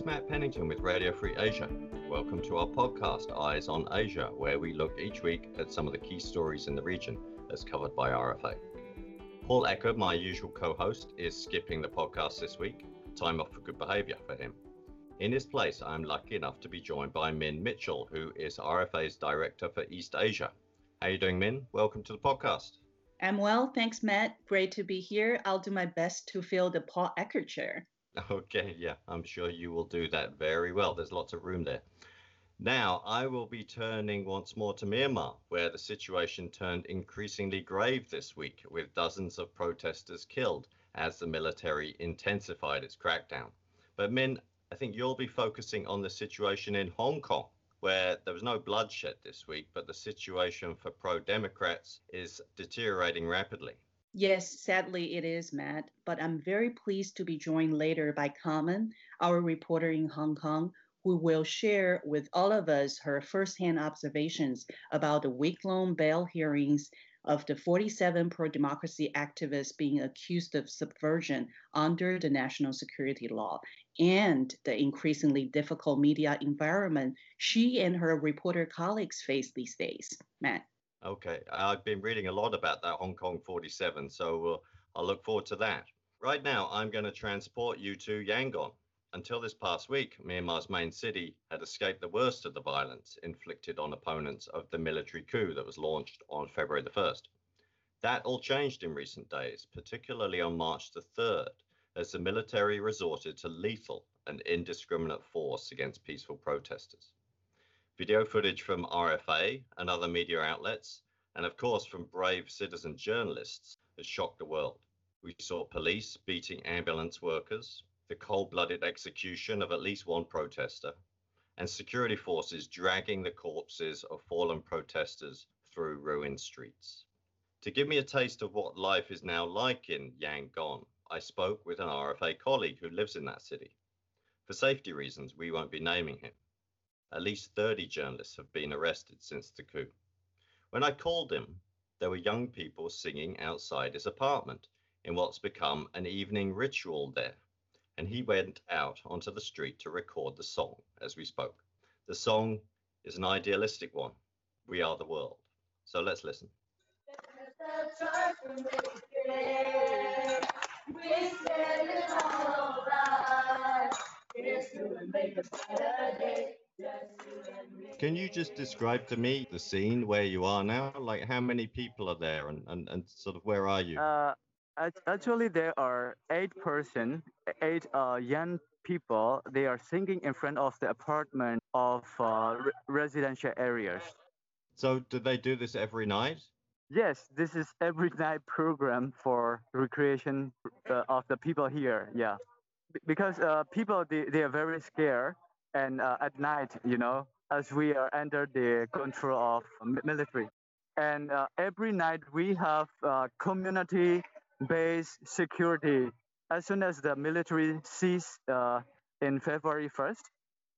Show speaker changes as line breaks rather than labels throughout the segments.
is Matt Pennington with Radio Free Asia. Welcome to our podcast, Eyes on Asia, where we look each week at some of the key stories in the region as covered by RFA. Paul Eckert, my usual co host, is skipping the podcast this week. Time off for good behaviour for him. In his place, I'm lucky enough to be joined by Min Mitchell, who is RFA's Director for East Asia. How are you doing, Min? Welcome to the podcast.
I'm well, thanks, Matt. Great to be here. I'll do my best to fill the Paul Eckert chair.
Okay, yeah, I'm sure you will do that very well. There's lots of room there. Now, I will be turning once more to Myanmar, where the situation turned increasingly grave this week, with dozens of protesters killed as the military intensified its crackdown. But, Min, I think you'll be focusing on the situation in Hong Kong, where there was no bloodshed this week, but the situation for pro Democrats is deteriorating rapidly.
Yes, sadly it is, Matt, but I'm very pleased to be joined later by Carmen, our reporter in Hong Kong, who will share with all of us her firsthand observations about the week long bail hearings of the 47 pro democracy activists being accused of subversion under the national security law and the increasingly difficult media environment she and her reporter colleagues face these days. Matt.
Okay, I've been reading a lot about that Hong Kong 47, so uh, I'll look forward to that. Right now, I'm going to transport you to Yangon, until this past week, Myanmar's main city had escaped the worst of the violence inflicted on opponents of the military coup that was launched on February the 1st. That all changed in recent days, particularly on March the 3rd, as the military resorted to lethal and indiscriminate force against peaceful protesters. Video footage from RFA and other media outlets, and of course from brave citizen journalists, has shocked the world. We saw police beating ambulance workers, the cold blooded execution of at least one protester, and security forces dragging the corpses of fallen protesters through ruined streets. To give me a taste of what life is now like in Yangon, I spoke with an RFA colleague who lives in that city. For safety reasons, we won't be naming him. At least 30 journalists have been arrested since the coup. When I called him, there were young people singing outside his apartment in what's become an evening ritual there and he went out onto the street to record the song as we spoke. The song is an idealistic one We Are the World. So let's listen. Can you just describe to me the scene where you are now? Like how many people are there and, and, and sort of where are you?
Uh, Actually, there are eight person, eight uh, young people. They are singing in front of the apartment of uh, re- residential areas.
So, do they do this every night?
Yes, this is every night program for recreation uh, of the people here. Yeah, because uh, people they, they are very scared, and uh, at night, you know, as we are under the control of military, and uh, every night we have community-based security as soon as the military ceased uh, in February 1st.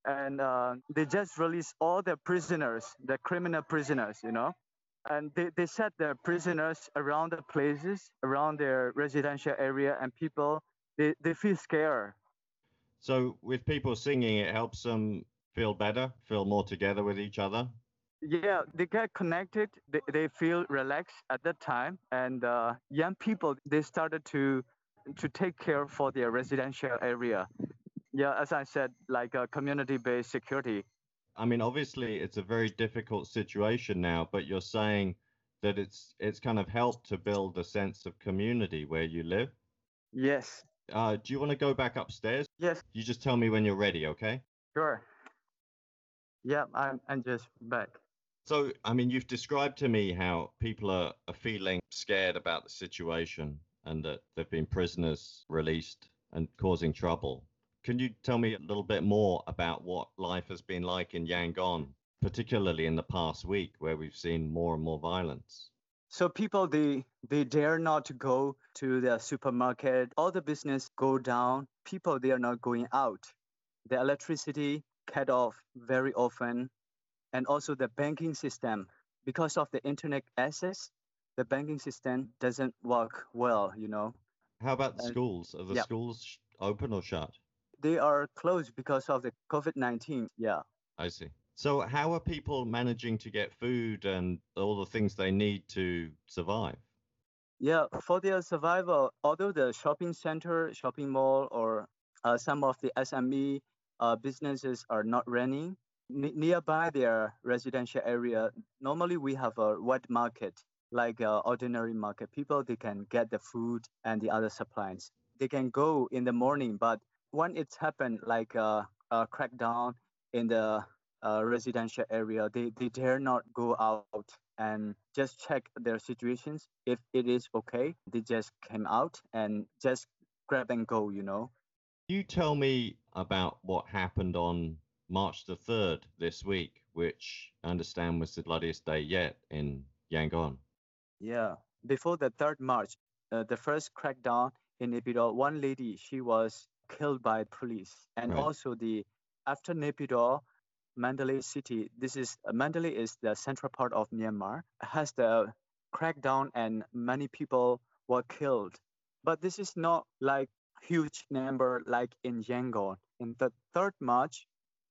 And uh, they just released all the prisoners, the criminal prisoners, you know. And they, they set the prisoners around the places, around their residential area, and people, they, they feel scared.
So, with people singing, it helps them feel better, feel more together with each other?
yeah they get connected they, they feel relaxed at that time and uh, young people they started to to take care for their residential area. Yeah as i said like a community-based security.
I mean obviously it's a very difficult situation now but you're saying that it's it's kind of helped to build a sense of community where you live?
Yes
uh, do you want to go back upstairs?
Yes.
You just tell me when you're ready okay?
Sure. Yeah i'm, I'm just back.
So, I mean, you've described to me how people are, are feeling scared about the situation and that there've been prisoners released and causing trouble. Can you tell me a little bit more about what life has been like in Yangon, particularly in the past week where we've seen more and more violence?
So people they they dare not to go to the supermarket. All the business go down. People they are not going out. The electricity cut off very often and also the banking system. Because of the internet access, the banking system doesn't work well, you know.
How about the schools? Are the yeah. schools open or shut?
they are closed because of the COVID 19. Yeah.
I see. So, how are people managing to get food and all the things they need to survive?
Yeah, for their survival, although the shopping center, shopping mall, or uh, some of the SME uh, businesses are not running, N- nearby their residential area, normally we have a wet market, like a ordinary market. People, they can get the food and the other supplies. They can go in the morning, but when it's happened, like a, a crackdown in the uh, residential area, they, they dare not go out and just check their situations. If it is okay, they just came out and just grab and go, you know.
You tell me about what happened on March the 3rd this week, which I understand was the bloodiest day yet in Yangon.
Yeah. Before the 3rd March, uh, the first crackdown in Naypyidaw, one lady, she was killed by police. And
Right.
also the after Naypyidaw, Mandalay city, this is uh, Mandalay is the central part of Myanmar, has the crackdown and many people were killed. But this is not like huge number like in Yangon. In the 3rd March,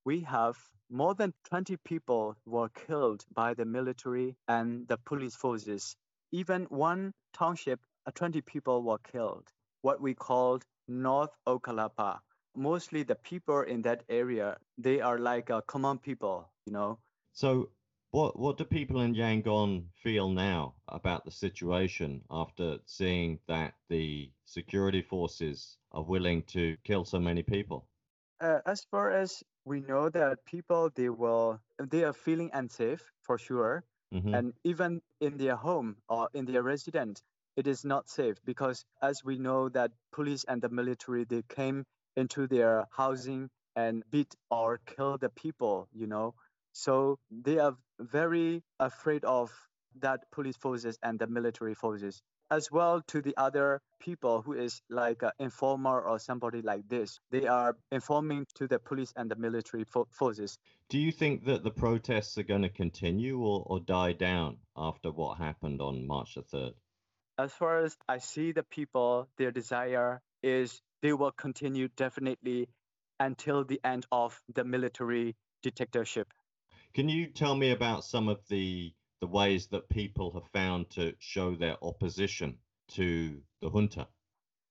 we have more than 20 people were killed by the military and the police forces. Even one township, uh, 20 people were killed. What we called North Okkalapa. Mostly the people in that area, they are like uh, common people, you know.
So, what what do people in Yangon feel now about the situation after seeing that the security forces are willing to kill so many people?
Uh, as far as we know that people they will they are feeling unsafe for sure
hmm
and even in their home or in their residence it is not safe because as we know that police and the military they came into their housing and beat or kill the people you know? So they are very afraid of that police forces and the military forces as well to the other people who is like an informer or somebody like this. They are informing to the police and the military fo- forces.
Do you think that the protests are going to continue or, or die down after what happened on March the 3rd?
as far as I see the people, their desire is they will continue definitely until the end of the military dictatorship.
Can you tell me about some of the the ways that people have found to show their opposition to the junta?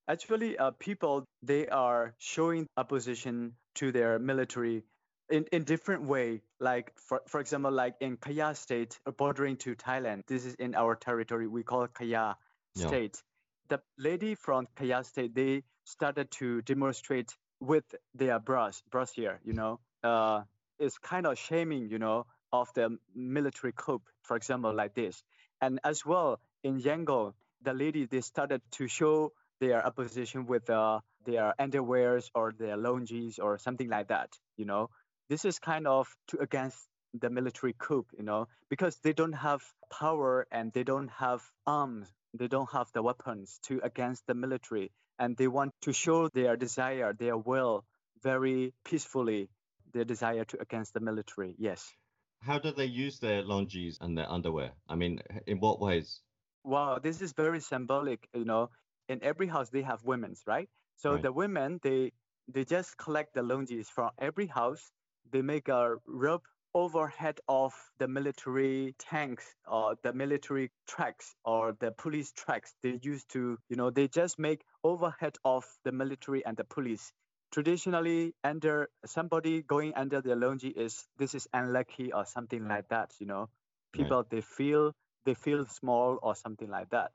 Actually, uh, people they are showing opposition to their military in, in different way. Like for, for example, like in Kaya State, bordering to Thailand. This is in our territory. We call it Kaya
Yeah.
State. The lady from Kaya State they started to demonstrate with their bras, brassiere. You know, uh, it's kind of shaming. You know, of the military coup. For example, like this. And as well in Yangon, the lady they started to show their opposition with uh, their underwears or their longyis or something like that. You know, this is kind of to against the military coup. You know, because they don't have power and they don't have arms, they don't have the weapons to against the military, and they want to show their desire, their will, very peacefully. Their desire to against the military. Yes.
How do they use their longyis and their underwear? I mean, in what ways?
Wow, this is very symbolic. You know, in every house they have women's, right? So
Right.
the women they they just collect the longyis from every house. They make a rope overhead of the military tanks or the military tracks or the police tracks. They used to, you know, they just make overhead of the military and the police. Traditionally, under somebody going under the longyi is this is unlucky or something like that. You know,
Right.
people they feel they feel small or something like that.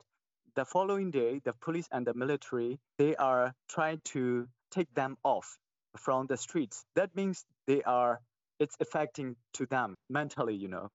The following day, the police and the military, they are trying to take them off from the streets. That means they are, it's affecting to them mentally, you know.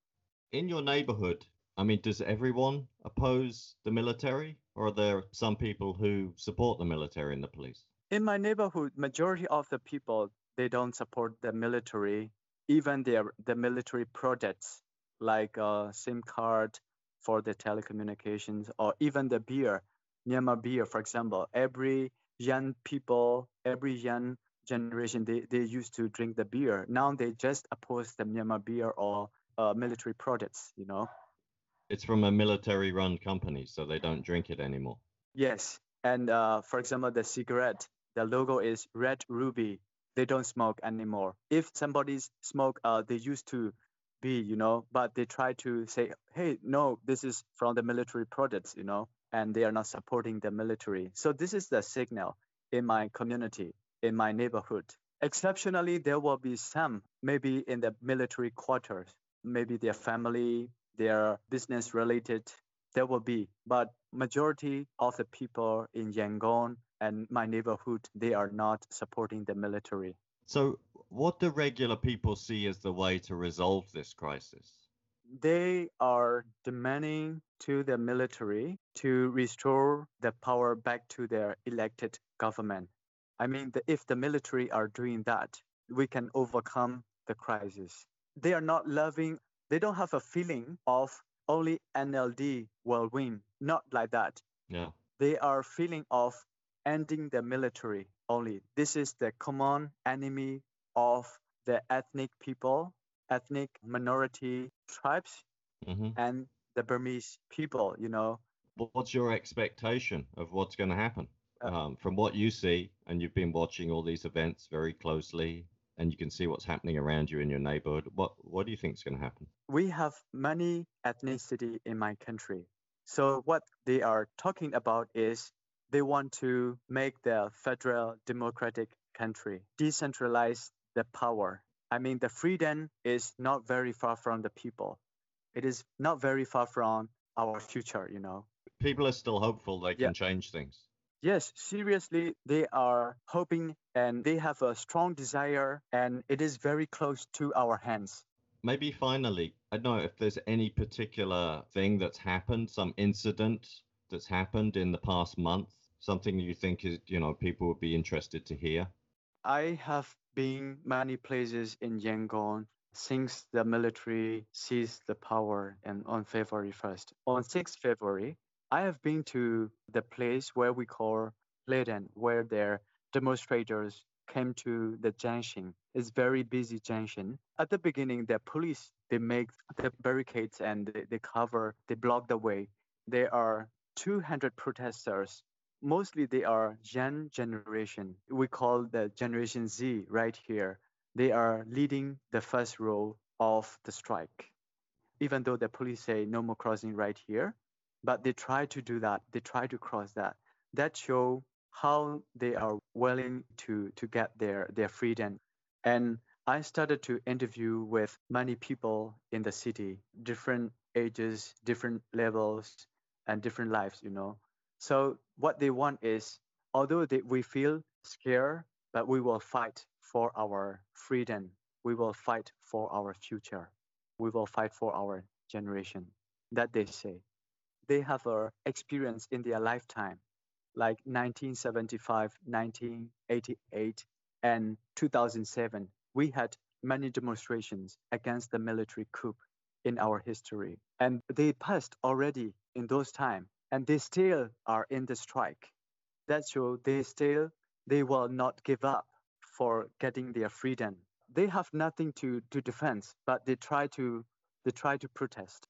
In your neighborhood, I mean, does everyone oppose the military, or are there some people who support the military and the police?
In my neighborhood, majority of the people, they don't support the military, even their the military projects like a SIM card for the telecommunications or even the beer, Myanmar beer, for example. Every young people, every young generation, they, they used to drink the beer. Now they just oppose the Myanmar beer or uh, military products, you know.
It's from a military run company, so they don't drink it anymore.
Yes. And uh, for example, the cigarette, the logo is red ruby. they don't smoke anymore. If somebody's smoke, uh, they used to be, you know, but they try to say, hey, no, this is from the military products, you know, and they are not supporting the military. So this is the signal in my community, in my neighborhood. Exceptionally, there will be some, maybe in the military quarters, maybe their family, their business related, there will be. But majority of the people in Yangon and my neighborhood, they are not supporting the military.
So, what do regular people see as the way to resolve this crisis?
They are demanding to the military to restore the power back to their elected government. I mean, the, if the military are doing that, we can overcome the crisis. They are not loving, they don't have a feeling of only NLD will win. Not like that.
Yeah.
They are feeling of ending the military only. This is the common enemy of the ethnic people, ethnic minority tribes,
mm-hmm.
and the Burmese people, you know.
What's your expectation of what's going to happen? Um, from what you see, and you've been watching all these events very closely, and you can see what's happening around you in your neighborhood. What what do you think is going to happen?
We have many ethnicity in my country. So what they are talking about is they want to make the federal democratic country, decentralize the power. I mean, the freedom is not very far from the people. It is not very far from our future, you know.
People are still hopeful they can yeah. change things.
Yes, seriously, they are hoping and they have a strong desire, and it is very close to our hands.
Maybe finally, I don't know if there's any particular thing that's happened, some incident that's happened in the past month something you think is you know people would be interested to hear?
I have been many places in Yangon since the military seized the power and on February 1st. On 6th February, I have been to the place where we call Hledan, where their demonstrators came to the junction. It's very busy junction. At the beginning, the police they make the barricades and they, they cover, they block the way. There are 200 protesters mostly they are young generation. We call the Generation Z right here. They are leading the first row of the strike. Even though the police say no more crossing right here, but they try to do that. They try to cross that. That show how they are willing to to get their their freedom. And I started to interview with many people in the city, different ages, different levels, and different lives. You know, so what they want is, although they, we feel scared, but we will fight for our freedom. We will fight for our future. We will fight for our generation. That they say. They have a experience in their lifetime, like 1975, 1988, and 2007. We had many demonstrations against the military coup in our history, and they passed already in those time and they still are in the strike. That's true. They still they will not give up for getting their freedom. They have nothing to, to defend, but they try to they try to protest.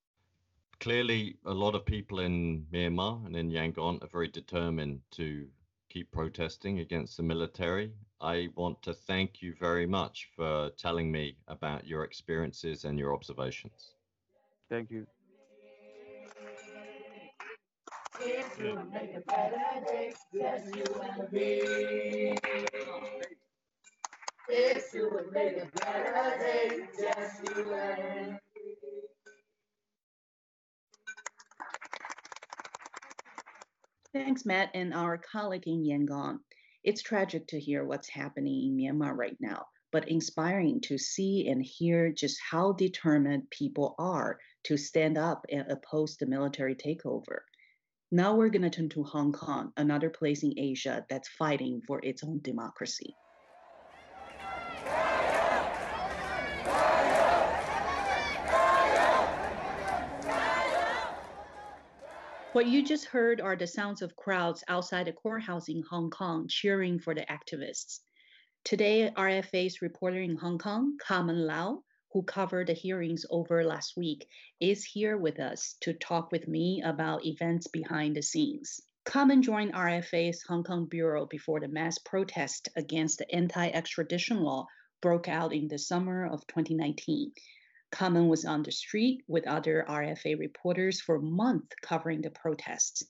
Clearly, a lot of people in Myanmar and in Yangon are very determined to keep protesting against the military. I want to thank you very much for telling me about your experiences and your observations.
Thank you.
If you make a better day, just you and me. If you would make a better day, just you and
Thanks, Matt, and our colleague in Yangon. It's tragic to hear what's happening in Myanmar right now, but inspiring to see and hear just how determined people are to stand up and oppose the military takeover. Now we're going to turn to Hong Kong, another place in Asia that's fighting for its own democracy. What you just heard are the sounds of crowds outside the courthouse in Hong Kong cheering for the activists. Today, RFA's reporter in Hong Kong, Carmen Lau, who covered the hearings over last week, is here with us to talk with me about events behind the scenes. Carmen joined RFA's Hong Kong bureau before the mass protest against the anti extradition law broke out in the summer of 2019. Carmen was on the street with other RFA reporters for months covering the protests.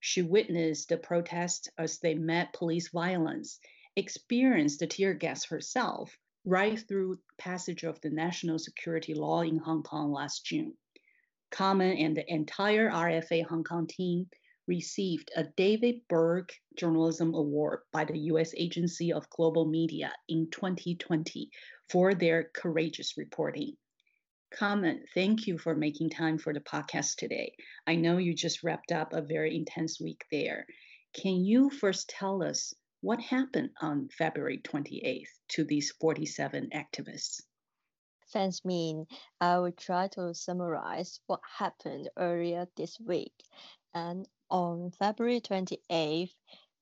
She witnessed the protests as they met police violence, experienced the tear gas herself right through passage of the national security law in Hong Kong last June. Carmen and the entire RFA Hong Kong team received a David Burke Journalism Award by the U.S. Agency of Global Media in 2020 for their courageous reporting. Carmen, thank you for making time for the podcast today. I know you just wrapped up a very intense week there. Can you first tell us what happened on February 28th to these 47 activists?
Thanks, Min. I will try to summarize what happened earlier this week. And on February 28th,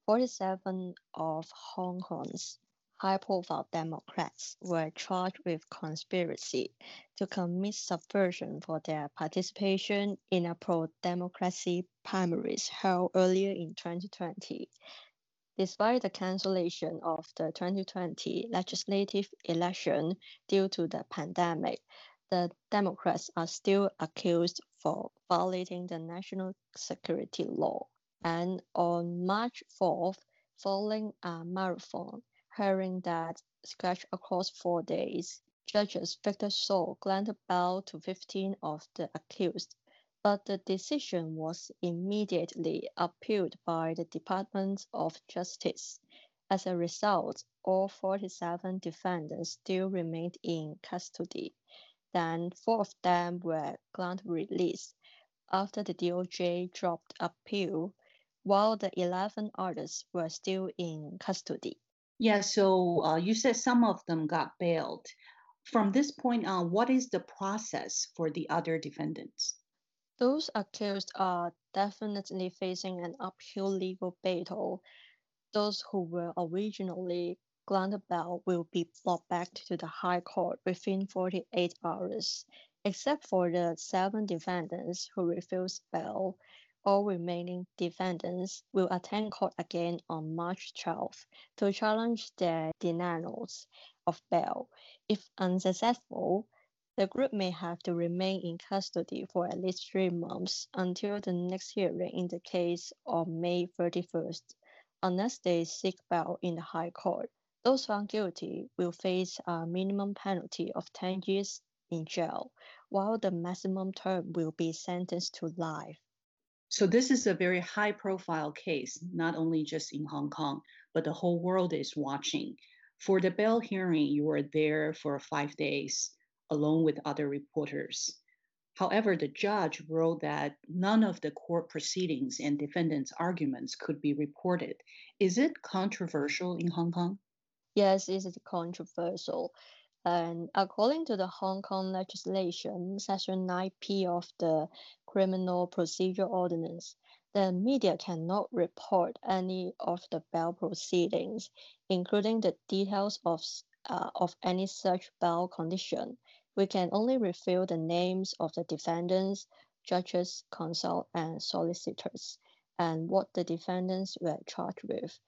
47 of Hong Kong's high profile Democrats were charged with conspiracy to commit subversion for their participation in a pro democracy primaries held earlier in 2020. Despite the cancellation of the 2020 legislative election due to the pandemic, the Democrats are still accused for violating the national security law. And on March 4th, following a marathon hearing that stretched across four days, judges Victor So granted bail to 15 of the accused, but the decision was immediately appealed by the Department of Justice. As a result, all 47 defendants still remained in custody. Then four of them were granted release after the DOJ dropped appeal, while the 11 others were still in custody.
Yeah, so uh, you said some of them got bailed. From this point on, what is the process for the other defendants?
Those accused are definitely facing an uphill legal battle. Those who were originally granted bail will be brought back to the High Court within 48 hours. Except for the seven defendants who refused bail, all remaining defendants will attend court again on March 12 to challenge their denials of bail. If unsuccessful, the group may have to remain in custody for at least three months until the next hearing in the case on May 31st, unless they seek bail in the High Court. Those found guilty will face a minimum penalty of 10 years in jail, while the maximum term will be sentenced to life.
So, this is a very high profile case, not only just in Hong Kong, but the whole world is watching. For the bail hearing, you were there for five days along with other reporters. However, the judge wrote that none of the court proceedings and defendants' arguments could be reported. Is it controversial in Hong Kong?
Yes, it is controversial. And according to the Hong Kong legislation, Section 9P of the Criminal Procedure Ordinance, the media cannot report any of the bail proceedings, including the details of, uh, of any such bail condition. We can only reveal the names of the defendants, judges, counsel, and solicitors, and what the defendants were charged with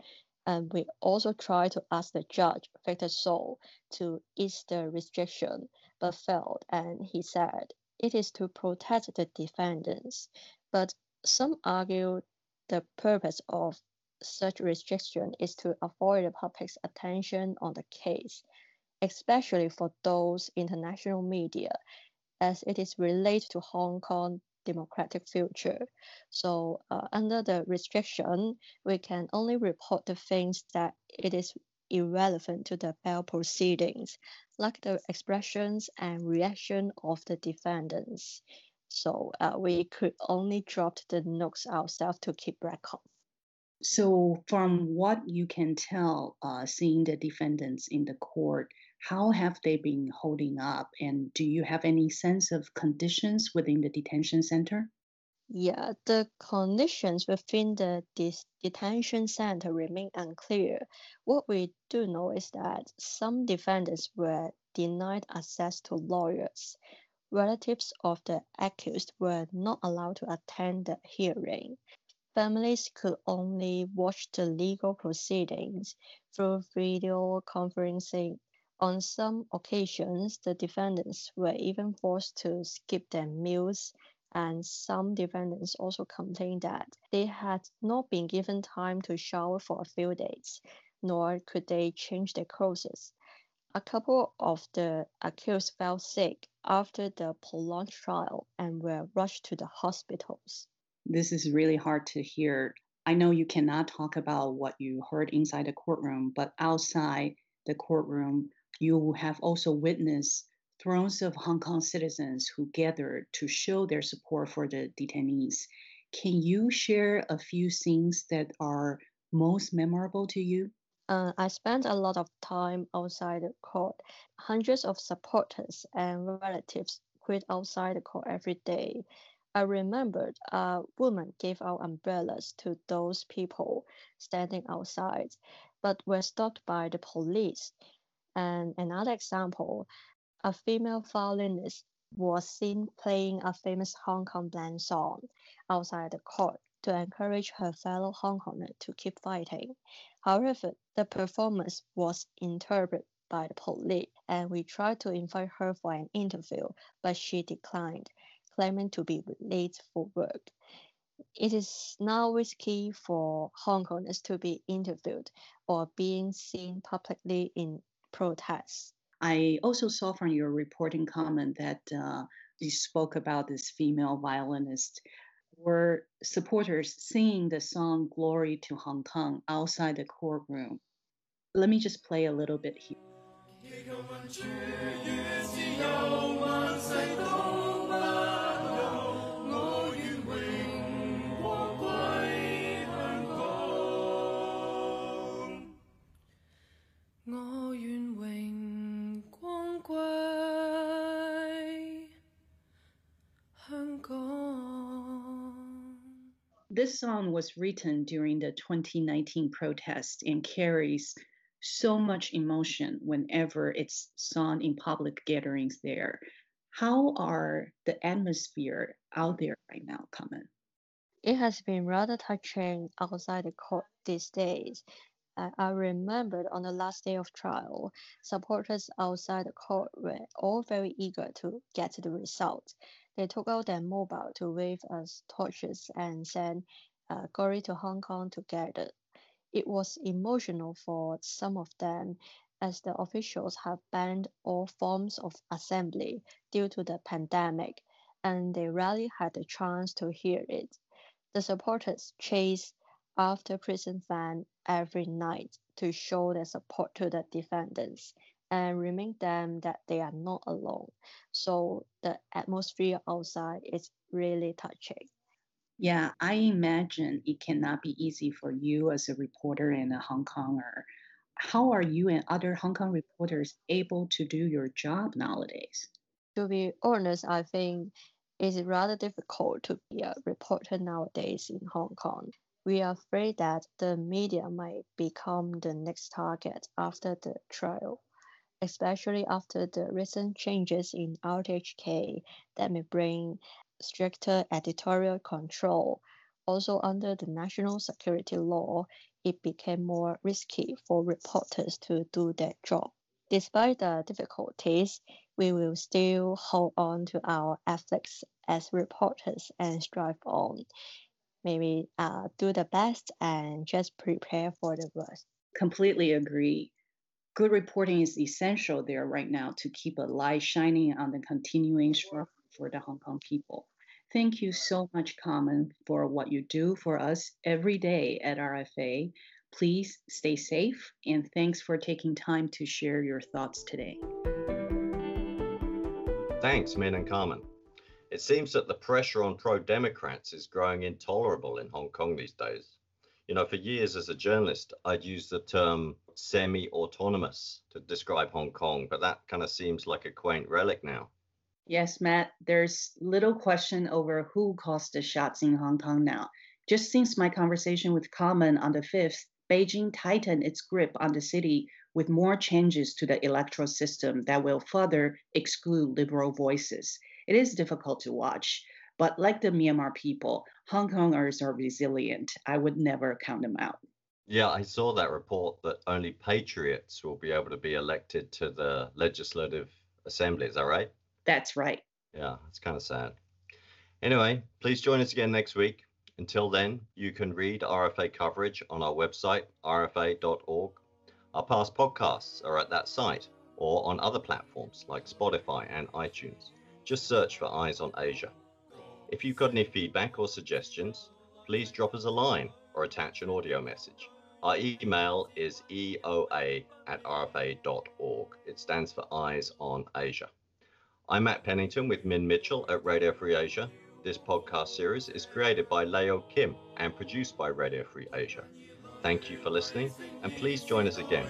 and we also tried to ask the judge, Victor So, to ease the restriction, but failed. And he said it is to protect the defendants. But some argue the purpose of such restriction is to avoid the public's attention on the case, especially for those international media, as it is related to Hong Kong democratic future. So uh, under the restriction, we can only report the things that it is irrelevant to the bail proceedings, like the expressions and reaction of the defendants. So uh, we could only drop the notes ourselves to keep record.
So, from what you can tell, uh, seeing the defendants in the court, how have they been holding up? And do you have any sense of conditions within the detention center?
Yeah, the conditions within the detention center remain unclear. What we do know is that some defendants were denied access to lawyers. Relatives of the accused were not allowed to attend the hearing. families could only watch the legal proceedings through video conferencing. On some occasions, the defendants were even forced to skip their meals, and some defendants also complained that they had not been given time to shower for a few days, nor could they change their clothes. A couple of the accused fell sick after the prolonged trial and were rushed to the hospitals.
This is really hard to hear. I know you cannot talk about what you heard inside the courtroom, but outside the courtroom, you have also witnessed throngs of Hong Kong citizens who gathered to show their support for the detainees. Can you share a few things that are most memorable to you?
Uh, I spent a lot of time outside the court. Hundreds of supporters and relatives quit outside the court every day. I remembered a woman gave out umbrellas to those people standing outside, but were stopped by the police. And another example, a female violinist was seen playing a famous Hong Kong band song outside the court to encourage her fellow Hong Kongers to keep fighting. However, the performance was interrupted by the police, and we tried to invite her for an interview, but she declined, claiming to be late for work. It is now risky for Hong Kongers to be interviewed or being seen publicly in protests.
I also saw from your reporting comment that uh, you spoke about this female violinist. Were supporters singing the song Glory to Hong Kong outside the courtroom? Let me just play a little bit here. This song was written during the 2019 protest and carries so much emotion whenever it's sung in public gatherings there. How are the atmosphere out there right now, Carmen?
It has been rather touching outside the court these days. I, I remembered on the last day of trial, supporters outside the court were all very eager to get the result. They took out their mobile to wave us torches and send uh, glory to Hong Kong together. It was emotional for some of them as the officials have banned all forms of assembly due to the pandemic, and they rarely had the chance to hear it. The supporters chased after prison van every night to show their support to the defendants and remind them that they are not alone. So the atmosphere outside is really touching.
Yeah, I imagine it cannot be easy for you as a reporter and a Hong Konger. How are you and other Hong Kong reporters able to do your job nowadays?
To be honest, I think it's rather difficult to be a reporter nowadays in Hong Kong. We are afraid that the media might become the next target after the trial, especially after the recent changes in RTHK that may bring stricter editorial control. Also, under the national security law, it became more risky for reporters to do their job. Despite the difficulties, we will still hold on to our ethics as reporters and strive on. Maybe uh, do the best and just prepare for the worst.
Completely agree. Good reporting is essential there right now to keep a light shining on the continuing struggle for the Hong Kong people. Thank you so much, Carmen, for what you do for us every day at RFA. Please stay safe and thanks for taking time to share your thoughts today.
Thanks, Min and Carmen. It seems that the pressure on pro Democrats is growing intolerable in Hong Kong these days. You know, for years as a journalist, I'd use the term semi autonomous to describe Hong Kong, but that kind of seems like a quaint relic now.
Yes, Matt, there's little question over who calls the shots in Hong Kong now. Just since my conversation with Carmen on the 5th, Beijing tightened its grip on the city with more changes to the electoral system that will further exclude liberal voices. It is difficult to watch, But like the Myanmar people, Hong Kongers are resilient. I would never count them out.
Yeah, I saw that report that only patriots will be able to be elected to the legislative assembly. Is that right?
That's right.
Yeah, it's kind of sad. Anyway, please join us again next week. Until then, you can read RFA coverage on our website, rfa.org. Our past podcasts are at that site or on other platforms like Spotify and iTunes. Just search for Eyes on Asia. If you've got any feedback or suggestions, please drop us a line or attach an audio message. Our email is eoa at rfa.org. It stands for Eyes on Asia. I'm Matt Pennington with Min Mitchell at Radio Free Asia. This podcast series is created by Leo Kim and produced by Radio Free Asia. Thank you for listening, and please join us again.